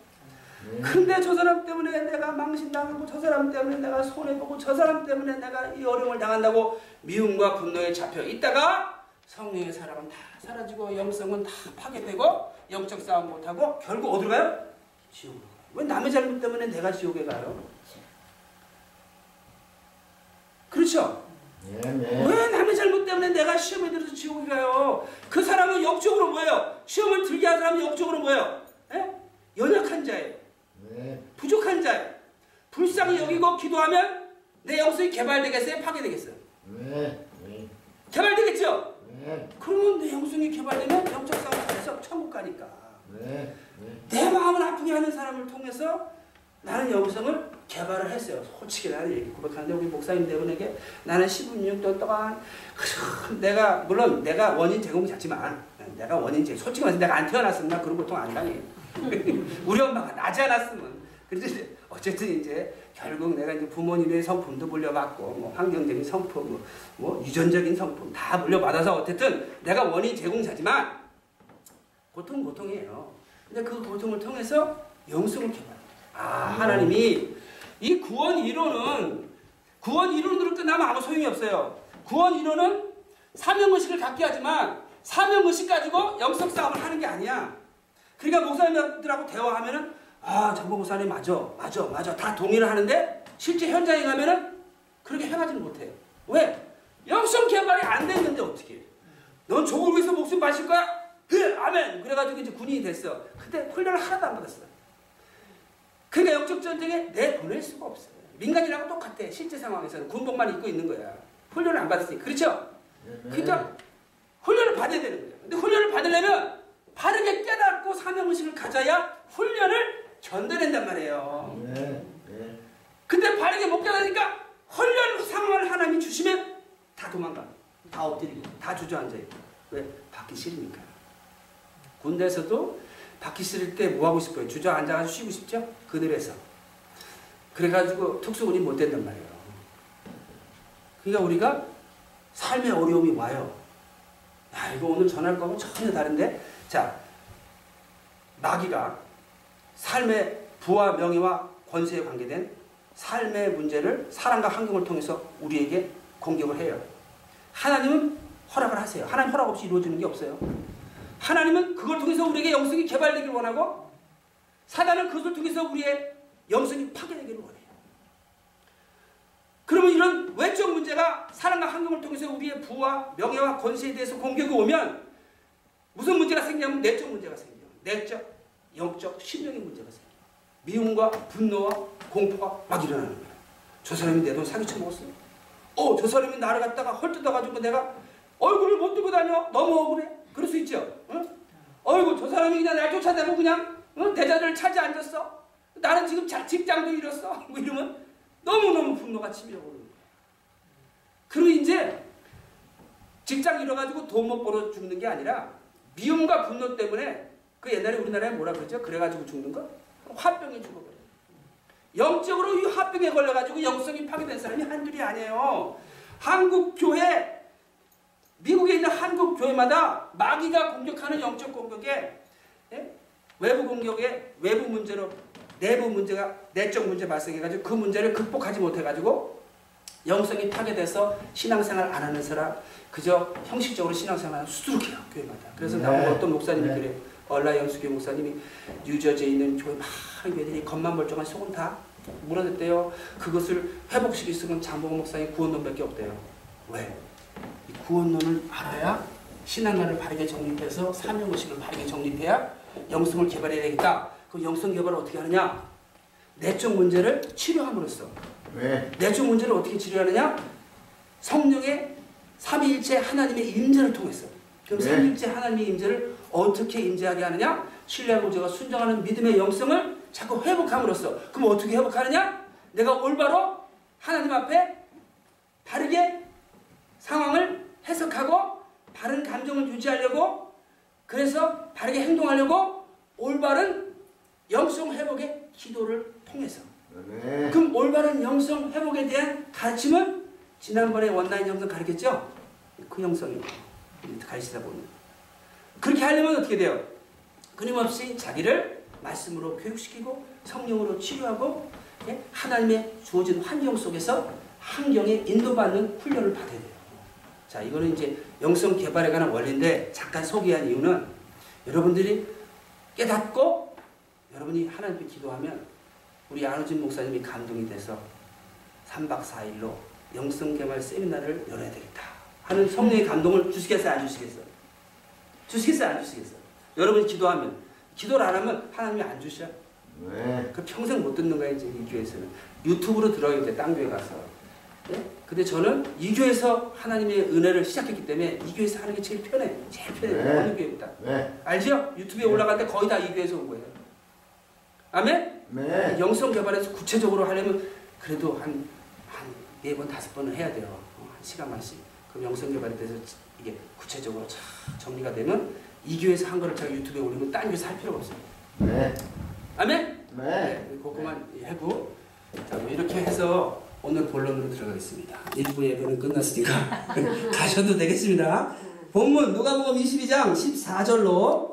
네. 근데 저 사람 때문에 내가 망신당하고 저 사람 때문에 내가 손해보고 저 사람 때문에 내가 이 어려움을 당한다고 미움과 분노에 잡혀 있다가 성령의 사랑은 다 사라지고 영성은 다 파괴되고 영적 싸움 못하고 결국 어디로 가요? 지옥으로 가요. 왜 남의 잘못 때문에 내가 지옥에 가요? 그렇죠? 네, 네. 왜 남의 잘못 때문에 내가 시험에 들어서 지옥에 가요? 그 사람은 영적으로 뭐예요? 시험을 들게 한 사람은 영적으로 뭐예요? 예? 연약한 자예요. 네. 부족한 자예요. 불쌍히 여기고 기도하면 내 영성이 개발되겠어요? 파괴되겠어요? 네. 네. 개발되겠죠? 네. 그러면 내 영성이 개발되면 영적 싸움 잘해서 천국 가니까. 네. 네. 내 마음을 아프게 하는 사람을 통해서 나는 영성을 개발을 했어요. 솔직히 나는 얘기 고백하는데 우리 목사님 대분에게 나는 16년 동안 내가 물론 내가 원인 제공자지만 내가 원인 제공 솔직히 말해서 내가 안 태어났으면 나 그런 고통 안 당해. 우리 엄마가 나지 않았으면 그런데 어쨌든 이제 결국 내가 이제 부모님의 성품도 물려받고 뭐 환경적인 성품 뭐, 뭐 유전적인 성품 다 물려받아서 어쨌든 내가 원인 제공자지만 고통은 고통이에요. 근데 그 고통을 통해서 영성을 개발. 아 하나님이 이 구원 이론은 구원 이론으로 끝나면 아무 소용이 없어요. 구원 이론은 사명의식을 갖게 하지만 사명의식 가지고 영성 싸움을 하는 게 아니야. 그러니까 목사님들하고 대화하면은 아 장보 목사님 맞아 맞아 맞아 다 동의를 하는데 실제 현장에 가면은 그렇게 해가지는 못해요. 왜? 영성 개발이 안 됐는데 어떻게? 넌 조국을 위해서 목숨 마실 거야? 그 아멘. 그래가지고 이제 군인이 됐어. 근데 훈련을 하나도 안 받았어. 그러니까 영적 전쟁에 내 보낼 수가 없어요. 민간이랑 똑같아. 실제 상황에서는 군복만 입고 있는 거야. 훈련을 안 받았으니 그렇죠? 네. 그러니까 훈련을 받아야 되는 거예요. 근데 훈련을 받으려면 바르게 깨닫고 사명의식을 가져야 훈련을 견뎌낸단 말이에요. 네. 네. 근데 바르게 못 깨닫으니까 훈련 상황을 하나님이 주시면 다 도망가. 다 엎드리고 다 주저앉아 있고. 왜? 받기 싫으니까. 군대에서도 받기 싫을 때 뭐 하고 싶어요? 주저앉아가지고 쉬고 싶죠? 그늘에서. 그래가지고 특수군이 못 된단 말이에요. 그러니까 우리가 삶의 어려움이 와요. 야, 이거 오늘 전할 거하고 전혀 다른데? 자, 마귀가 삶의 부와 명예와 권세에 관계된 삶의 문제를 사랑과 환경을 통해서 우리에게 공격을 해요. 하나님은 허락을 하세요. 하나님 허락 없이 이루어지는 게 없어요. 하나님은 그걸 통해서 우리에게 영성이 개발되길 원하고 사단은 그것을 통해서 우리의 영성이 파괴되기를 원해요. 그러면 이런 외적 문제가 사랑과 환경을 통해서 우리의 부와 명예와 권세에 대해서 공격이 오면 무슨 문제가 생기냐면 내적 문제가 생겨요. 내적, 영적, 심령의 문제가 생겨요. 미움과 분노와 공포가 막 일어나는 거예요. 저 사람이 내 돈 사기쳐 먹었어요. 어, 저 사람이 나를 갖다가 헐뜯어가지고 내가 얼굴을 못 들고 다녀. 너무 억울해. 그럴 수 있죠. 응? 어이구, 저 사람이 그냥 날 쫓아내고 그냥 응? 내 자리를 차지 앉았어. 나는 지금 자, 직장도 잃었어. 뭐 이러면 너무너무 분노가 치밀어 오르는 거예요. 그리고 이제 직장 잃어가지고 돈 못 벌어 죽는 게 아니라 미움과 분노 때문에 그 옛날에 우리나라에 뭐라 그러죠? 그래가지고 죽는 거? 화병에 죽어버려요. 영적으로 이 화병에 걸려가지고 영성이 파괴된 사람이 한둘이 아니에요. 한국 교회, 미국에 있는 한국 교회마다 마귀가 공격하는 영적 공격에 예? 외부 공격에 외부 문제로 내부 문제가 내적 문제 발생해가지고 그 문제를 극복하지 못해가지고 영성이 파괴돼서 신앙생활 안 하는 사람 그저 형식적으로 신앙생활 수두룩해요 교회마다. 그래서 네. 나보고 어떤 목사님이 네. 그래요. 얼라 영수교 목사님이 뉴저지에 있는 교회 많은 교회들이 겉만 멀쩡한 속은 다 무너졌대요. 그것을 회복시킬 수 있는 장보고 목사님 구원론밖에 없대요. 왜? 이 구원론을 알아야 신앙관을 바르게 정립해서 사명의식을 바르게 정립해야 영성을 개발해야 되겠다. 그 영성 개발을 어떻게 하느냐? 내적 문제를 치료함으로써 네. 내적 문제를 어떻게 치료하느냐? 성령의 삼위일체 하나님의 임재를 통해서. 그럼 네. 삼위일체 하나님의 임재를 어떻게 임재하게 하느냐? 신뢰하고 제가 순종하는 믿음의 영성을 자꾸 회복함으로써. 그럼 어떻게 회복하느냐? 내가 올바로 하나님 앞에 바르게 상황을 해석하고 바른 감정을 유지하려고 그래서 바르게 행동하려고 올바른 영성 회복의 기도를 통해서 네. 그럼 올바른 영성 회복에 대한 가르침은 지난번에 원라인 영성 가르쳤죠? 그 영성이 가르치다 보면 그렇게 하려면 어떻게 돼요? 끊임없이 자기를 말씀으로 교육시키고 성령으로 치료하고 예? 하나님의 주어진 환경 속에서 환경에 인도받는 훈련을 받아야 돼요. 자, 이거는 이제 영성 개발에 관한 원리인데 잠깐 소개한 이유는 여러분들이 깨닫고 여러분이 하나님께 기도하면 우리 안우진 목사님이 감동이 돼서 3박 4일로 영성개발 세미나를 열어야 되겠다 하는 성령의 감동을 주시겠어요? 안 주시겠어요? 주시겠어요? 안 주시겠어요? 여러분이 기도하면 기도를 안 하면 하나님이 안 주셔? 네. 그 평생 못 듣는 거예요 이제 이 교회에서는 유튜브로 들어요 이제 딴 교회 가서 예? 근데 저는 이 교회에서 하나님의 은혜를 시작했기 때문에 이 교회에서 하는 게 제일 편해 제일 편해 네. 어느 교회보다 네. 알죠? 유튜브에 올라갈 때 거의 다 이 교회에서 온 거예요 아멘? 네. 영성 개발에서 구체적으로 하려면 그래도 한, 한 네 번, 다섯 번은 해야 돼요. 어, 한 시간만씩. 그럼 영성 개발에 대해서 이게 구체적으로 잘 정리가 되면 이 교회에서 한 거를 제가 유튜브에 올리면 딴 교회에서 할 필요가 없어요. 네. 아멘? 네. 그것만 하고 자, 뭐 이렇게 해서 오늘 본론으로 들어가겠습니다. 1부 예배는 끝났으니까 가셔도 되겠습니다. 본문 누가복음 22장 14절로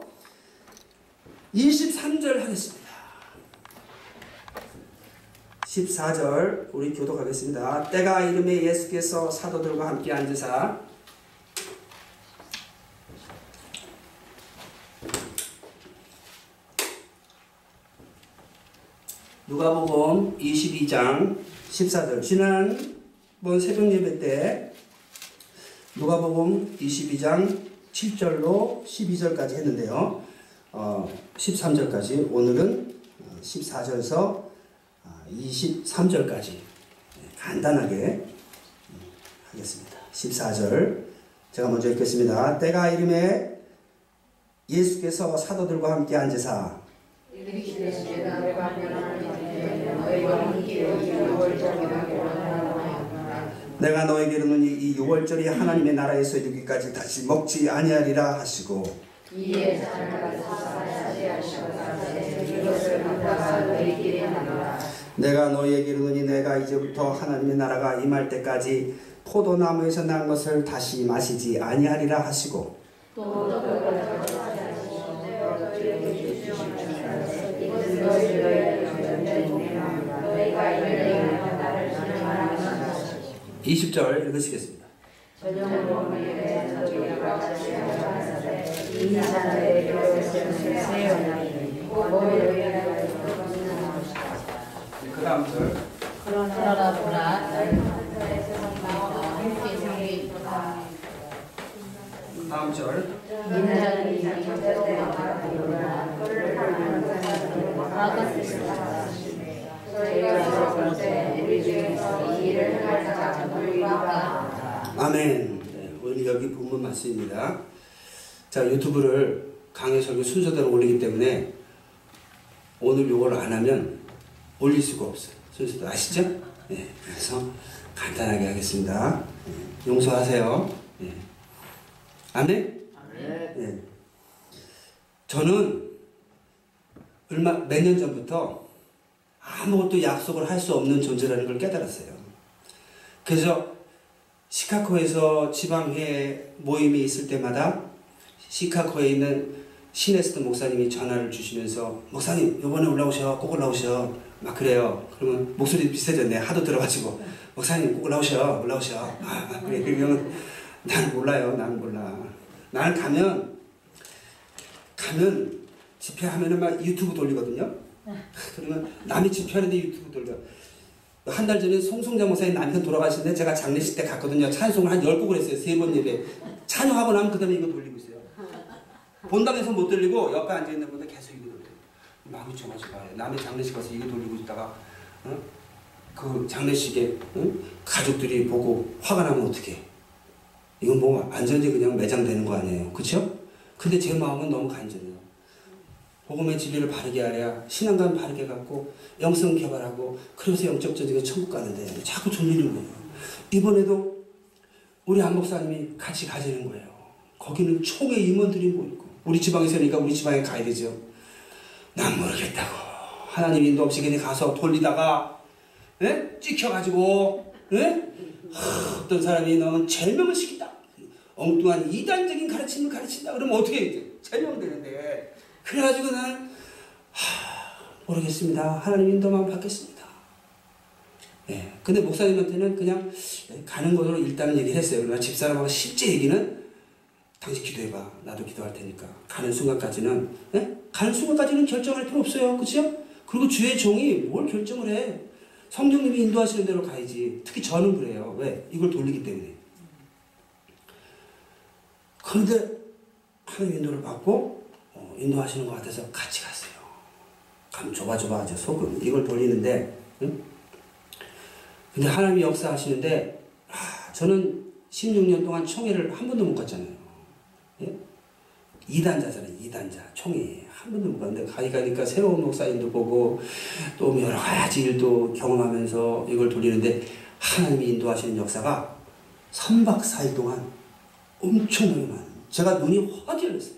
23절 하겠습니다. 14절 우리 교독하겠습니다. 때가 이름에 예수께서 사도들과 함께 앉으사 누가복음 22장 14절 지난번 새벽 예배 때 누가복음 22장 7절로 12절까지 했는데요. 어, 13절까지 오늘은 14절에서 23절까지 간단하게 음, 하겠습니다. 14절 제가 먼저 읽겠습니다. 때가 이름에 예수께서 사도들과 함께 앉으사 내가 너에게 이르노니 이 유월절이 하나님의 나라에서 이르기까지 다시 먹지 아니하리라 하시고 내가 너희에게 이르노니 내가 이제부터 하나님의 나라가 임할 때까지 포도나무에서 난 것을 다시 마시지 아니하리라 하시고 이십 절 읽으시겠습니다. 그 다음 절 그러나 보라 함께 상이 다음 절 인자는 아멘. 네, 오늘 여기 본문 말씀입니다. 자 유튜브를 강의 설교 순서대로 올리기 때문에 오늘 요걸 안 하면 올릴 수가 없어요. 순서대로 아시죠? 네, 그래서 간단하게 하겠습니다. 네, 용서하세요. 네. 아멘. 네. 네. 저는 얼마 몇 년 전부터 아무것도 약속을 할 수 없는 존재라는 걸 깨달았어요. 그래서 시카고에서 지방회 모임이 있을 때마다 시카고에 있는 시네스트 목사님이 전화를 주시면서 목사님 이번에 올라오셔 꼭 올라오셔 막 그래요. 그러면 목소리 비슷해졌네 하도 들어가지고 목사님 꼭 올라오셔 올라오셔 아, 막 그래 그러면 난 몰라요 난 몰라 나는 가면 가면 집회하면은 막 유튜브 돌리거든요. 그러면 남이 집회하는데 유튜브 돌려. 한 달 전에 송송자 목사님 남편 돌아가시는데 제가 장례식 때 갔거든요. 찬송을 한 열 곡을 했어요. 세 번 예배. 찬양하고 나면 그 다음에 이거 돌리고 있어요. 본당에서 못 돌리고 옆에 앉아있는 분들. 마음이 좁아지고 남의 장례식 가서 이거 돌리고 있다가 어? 그 장례식에 어? 가족들이 보고 화가 나면 어떡해. 이건 뭐 완전히 그냥 매장되는 거 아니에요. 그쵸? 근데 제 마음은 너무 간절해요. 복음의 진리를 바르게 하랴 신앙감 바르게 갖고 영성 개발하고 그래서 영적 전쟁에 천국 가는데 자꾸 졸리는 거예요. 이번에도 우리 안 목사님이 같이 가지는 거예요. 거기는 총회 임원들이 모이고 우리 지방에 서니까 우리 지방에 가야 되죠. 난 모르겠다고 하나님 인도 없이 그냥 가서 돌리다가 예? 찍혀가지고 예? 하, 어떤 사람이 너는 제명을 시킨다. 엉뚱한 이단적인 가르침을 가르친다. 그러면 어떻게 제명되는데 그래가지고 나는 하, 모르겠습니다. 하나님 인도만 받겠습니다. 예. 근데 목사님한테는 그냥 가는 것으로 일단은 얘기를 했어요. 그러나 집사람하고 실제 얘기는 당신 기도해봐. 나도 기도할 테니까. 가는 순간까지는, 예? 가는 순간까지는 결정할 필요 없어요. 그죠? 그리고 주의 종이 뭘 결정을 해? 성령님이 인도하시는 대로 가야지. 특히 저는 그래요. 왜? 이걸 돌리기 때문에. 그런데 하나님 인도를 받고 어, 인도하시는 것 같아서 같이 갔어요. 감 좁아좁아 하죠. 소금 이걸 돌리는데 응? 근데 하나님이 역사하시는데 아, 저는 16년 동안 총회를 한 번도 못 갔잖아요. 예? 2단자잖아요. 2단자 총회 한 번도 못 갔는데 가기 가니까 새로운 목사님도 보고 또 여러 가지 일도 경험하면서 이걸 돌리는데 하나님이 인도하시는 역사가 3박 4일 동안 엄청나게 많아요. 제가 눈이 화질렀어요.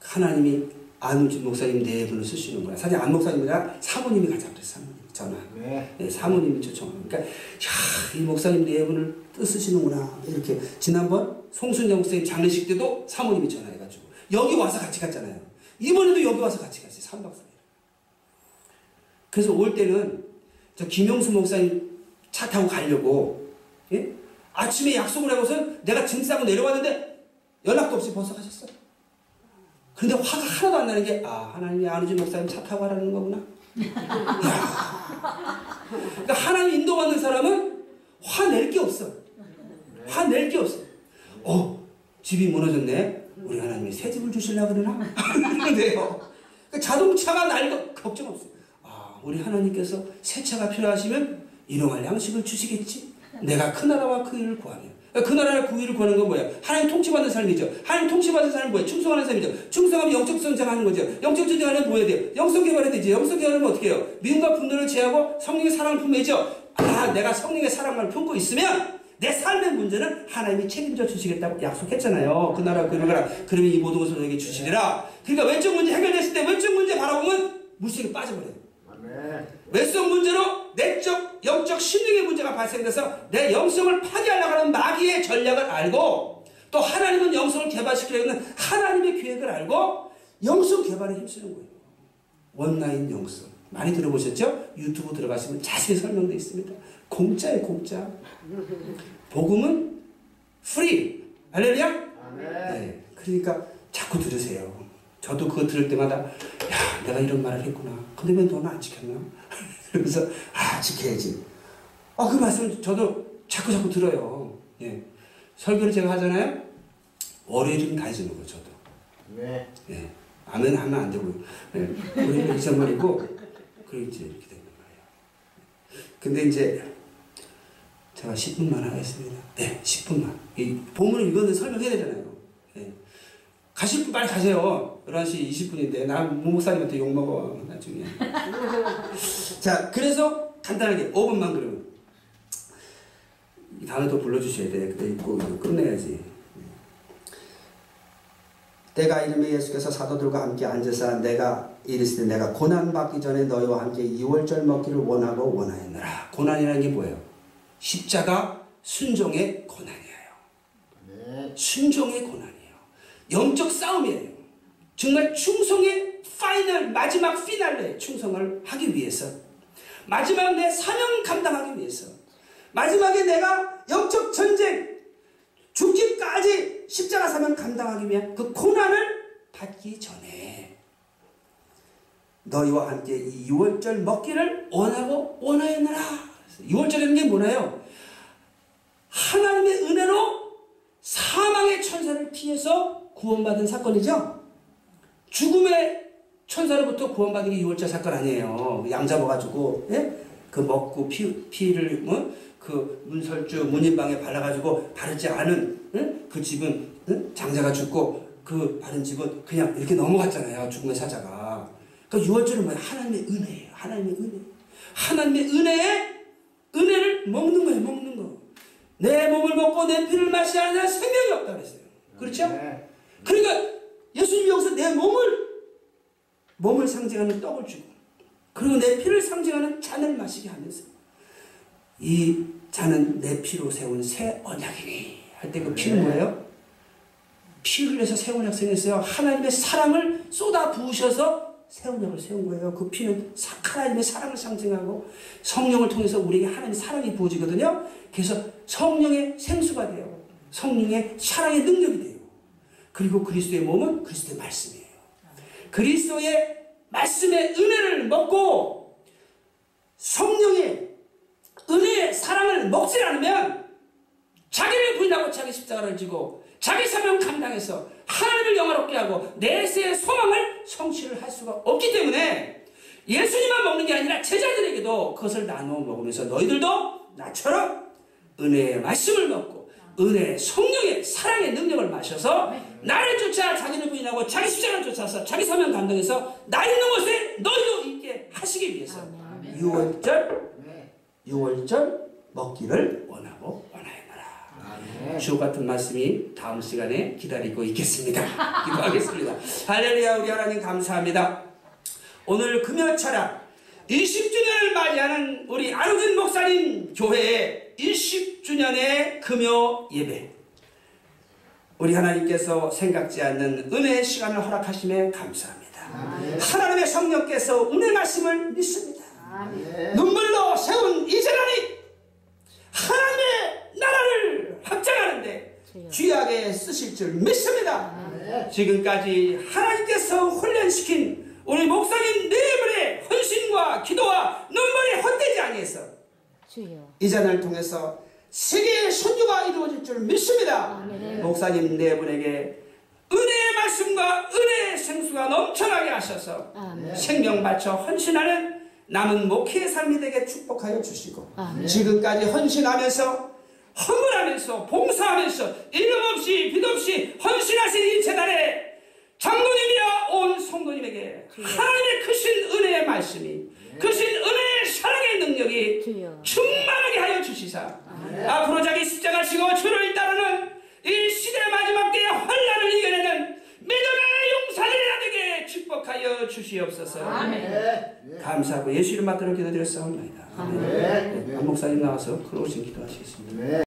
하나님이 안우진 목사님 네 분을 쓰시는 거야. 사실 안 목사님이라 사모님이 가자 그랬어. 전화. 네. 네, 사모님이 초청하는. 그러니까 야, 이 목사님 네 분을 뜻 쓰시는구나. 이렇게 지난번 송순영 목사님 장례식 때도 사모님이 전화해가지고 여기 와서 같이 갔잖아요. 이번에도 여기 와서 같이 갔어요. 3박 4일. 그래서 올 때는 저 김영수 목사님 차 타고 가려고 예? 아침에 약속을 하고서 내가 짐 싸고 내려왔는데 연락도 없이 벌써 가셨어. 근데 화가 하나도 안 나는 게, 아, 하나님이 안우진 목사님 차 타고 가라는 거구나. 그러니까 하나님 인도받는 사람은 화낼 게 없어. 화낼 게 없어. 어, 집이 무너졌네. 우리 하나님이 새 집을 주실라 그러나? 그런데요. 그러니까 자동차가 날거 걱정 없어요. 아, 우리 하나님께서 새 차가 필요하시면 일용할 양식을 주시겠지. 내가 그 나라와 그 일을 구하며. 그 나라의 그 일을 구하는 건 뭐야? 하나님 통치받는 삶이죠. 하나님 통치받는 삶은 뭐야? 충성하는 삶이죠. 충성하면 영적 성장하는 거죠. 영적 성장하면 뭐 해야 돼요? 영성 개발해야 되지. 영성 개발하면 어떻게 해요? 미움과 분노를 제하고 성령의 사랑을 품매죠. 아, 내가 성령의 사랑만 품고 있으면 내 삶의 문제는 하나님이 책임져 주시겠다고 약속했잖아요. 그 나라 그 나라 그러면 이 모든 것을 너에게 주시리라. 그러니까 외적 문제 해결됐을 때 외적 문제 바라보면 물속에 빠져버려요. 외적 문제로 내적, 영적, 심령의 문제가 발생돼서 내 영성을 파괴하려고 하는 마귀의 전략을 알고 또 하나님은 영성을 개발시키려고 하는 하나님의 계획을 알고 영성 개발에 힘쓰는 거예요. one line 영성. 많이 들어보셨죠? 유튜브 들어가시면 자세히 설명되어 있습니다. 공짜예요, 공짜. 복음은 free. 할렐루야? 아멘. 네. 그러니까 자꾸 들으세요. 저도 그거 들을 때마다 야 내가 이런 말을 했구나. 근데 왜 너는 안 지켰나? 그러면서 아 지켜야지. 아그 말씀 저도 자꾸 자꾸 들어요. 예. 설교를 제가 하잖아요. 월요일은 다 해주는 거예요. 저도. 네. 예. 아멘 하면 안 되고요. 예. 월요일은 잊어버리고 그리고 이제 이렇게 되는 거예요. 근데 이제 제가 10분만 하겠습니다. 네, 10분만. 이 본문을 이거는 설명해야 되잖아요. 예. 가실 분 빨리 가세요. 11시 20분인데 나 목사님한테 욕먹어 나중에. 자, 그래서 간단하게 5분만 그러면 이 단어도 불러주셔야 돼. 그때 이거 끝내야지. 때가 이름에 예수께서 사도들과 함께 앉으사 내가 이르시되 내가 고난 받기 전에 너희와 함께 이월절 먹기를 원하고 원하였노라. 고난이라는 게 뭐예요? 십자가 순종의 고난이에요. 네. 순종의 고난이에요. 영적 싸움이에요. 정말 충성의 final 마지막 피날레 충성을 하기 위해서 마지막 내 사명 감당하기 위해서 마지막에 내가 영적 전쟁 죽기까지 십자가 사명 감당하기 위한 그 고난을 받기 전에 너희와 함께 이 유월절 먹기를 원하고 원하였느라 유월절이라는 게 뭐나요? 하나님의 은혜로 사망의 천사를 피해서 구원받은 사건이죠. 죽음의 천사로부터 구원받은 게 유월절 사건 아니에요. 양 잡아가지고 예? 그 먹고 피, 피를 뭐? 그 문설주 문인방에 발라가지고 바르지 않은 예? 그 집은 예? 장자가 죽고 그 바른 집은 그냥 이렇게 넘어갔잖아요. 죽음의 사자가. 그러니까 유월절은 뭐야? 하나님의 은혜예요. 하나님의 은혜. 하나님의 은혜에 먹는 거예요. 먹는 거. 내 몸을 먹고 내 피를 마시지 않으면 생명이 없다 그랬어요. 그렇죠? 네. 그러니까 예수님이 여기서 내 몸을 몸을 상징하는 떡을 주고 그리고 내 피를 상징하는 잔을 마시게 하면서 이 잔은 내 피로 세운 새 언약이니 할 때 그 피는 뭐예요? 피 흘려서 새 언약 생겼어요. 하나님의 사랑을 쏟아 부으셔서 새 언약을 세운 거예요. 그 피는 사- 하나님의 사랑을 상징하고 성령을 통해서 우리에게 하나님의 사랑이 부어지거든요. 그래서 성령의 생수가 돼요. 성령의 사랑의 능력이 돼요. 그리고 그리스도의 몸은 그리스도의 말씀이에요. 그리스도의 말씀의 은혜를 먹고 성령의 은혜의 사랑을 먹지 않으면 자기를 부인하고 자기 십자가를 지고 자기 사명 감당해서 하나님을 영화롭게 하고 내세의 소망을 성취를 할 수가 없기 때문에 예수님만 먹는 게 아니라 제자들에게도 그것을 나누어 먹으면서 너희들도 나처럼 은혜의 말씀을 먹고 은혜의 성령의 사랑의 능력을 마셔서 나를 쫓아 자기를 부인하고 자기 십자가를 쫓아서 자기 사명 감당해서 나 있는 곳에 너희도 있게 하시기 위해서 유월절 네. 유월절 먹기를 원하고. 아멘. 주옥 같은 말씀이 다음 시간에 기다리고 있겠습니다. 기도하겠습니다. 할렐루야 우리 하나님 감사합니다. 오늘 금요 철학 20주년을 맞이하는 우리 안우근 목사님 교회의 20주년의 금요 예배 우리 하나님께서 생각지 않는 은혜의 시간을 허락하심에 감사합니다. 하나님의 성령께서 은혜 말씀을 믿습니다. 아멘. 눈물로 세운 이 재단이 하나님의 나라를 확장하는데 귀하게 쓰실 줄 믿습니다. 지금까지 하나님께서 훈련시킨 우리 목사님 네 분의 헌신과 기도와 눈물이 헛되지 아니해서. 이 잔을 통해서 세계의 선교가 이루어질 줄 믿습니다. 목사님 네 분에게 은혜의 말씀과 은혜의 생수가 넘쳐나게 하셔서. 생명 바쳐 헌신하는 남은 목회의 삶이 되게 축복하여 주시고 아멘. 지금까지 헌신하면서 허물하면서 봉사하면서 이름 없이 빛 없이 헌신하신 이 재단에 장로님이야 온 성도님에게 하나님의 크신 은혜의 말씀이 크신 은혜의 사랑의 능력이. 충만하게 하여 주시사. 앞으로 자기 십자가 지고 주를 따르는 이 시대 마지막 때의 환란을 이겨내는 믿음의 용사들이라 되게 축복하여 주시옵소서. 네. 감사하고 예수 이름 받들어 기도드렸사옵나이다. 아멘. 네, 안 목사님 나와서 크로신 기도하시겠습니다. 네.